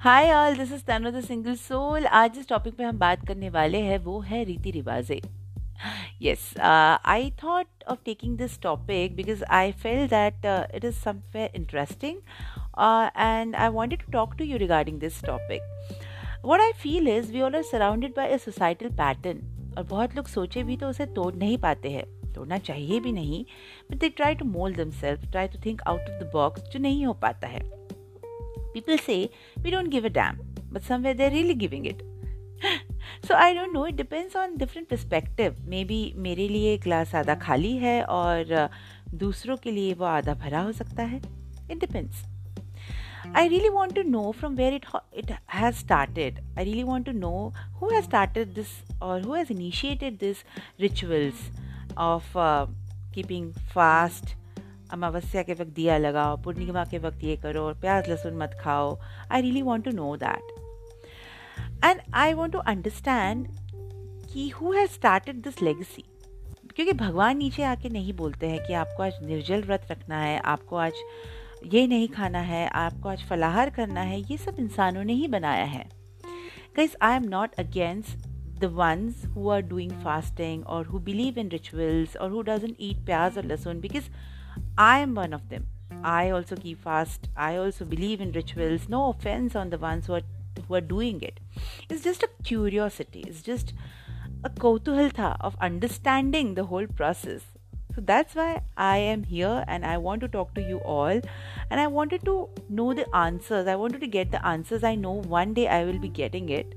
Hi all this is Tanu the single soul आज जिस topic पे हम बात करने वाले हैं, वो है रीति रिवाजे। Yes I thought of taking this topic because I feel that it is some interesting and I wanted to talk to you regarding this topic what I feel is we all are surrounded by a societal pattern और बहुत लोग सोचे भी तो उसे तोड़ नहीं पाते हैं। तोड़ना चाहिए भी नहीं but they try to mould them self try to think out of the box जो नहीं हो पाता है। People say we don't give a damn, but somewhere they're really giving it. so I don't know, it depends on different perspective. Maybe मेरे लिए glass आधा खाली है और दूसरों के लिए वो आधा भरा हो सकता है It depends. I really want to know from where it it has started. I really want to know who has started this or who has initiated this rituals of uh, keeping fast, अमावस्या के वक्त दिया लगाओ, पूर्णिमा के वक्त ये करो और प्याज लहसुन मत खाओ। I really want to know that and I want to understand कि who has started this legacy क्योंकि भगवान नीचे आके नहीं बोलते हैं कि आपको आज निर्जल व्रत रखना है, आपको आज ये नहीं खाना है, आपको आज फलाहार करना है, ये सब इंसानों ने ही बनाया है। Guys I am not against the ones who are doing fasting or who believe in rituals or who doesn't eat pyaz or lasun because I am one of them. I also keep fast. I also believe in rituals. No offense on the ones who are who are doing it. It's just a curiosity. It's just a kautuhaltha of understanding the whole process. So that's why I am here and I want to talk to you all and I wanted to know the answers. I wanted to get the answers. I know one day I will be getting it.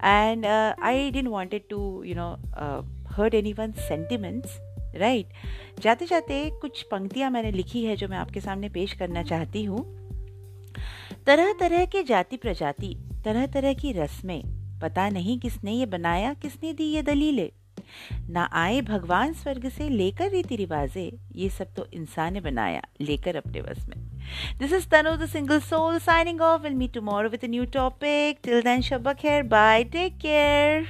And uh, I didn't want it to, you know, uh, hurt anyone's sentiments right. जाते जाते कुछ पंक्तियाँ मैंने लिखी है जो मैं आपके सामने पेश करना चाहती हूँ। तरह तरह के जाति प्रजाति, तरह तरह की रस्में, पता नहीं किसने ये बनाया, किसने दी ये दलीलें। ना आए भगवान स्वर्ग से लेकर रीति रिवाजे, ये सब तो इंसान ने बनाया, लेकर अपने बस में। This is Tanu the single soul signing off will meet tomorrow with new topic till then शब्बा खैर बाय टेक केयर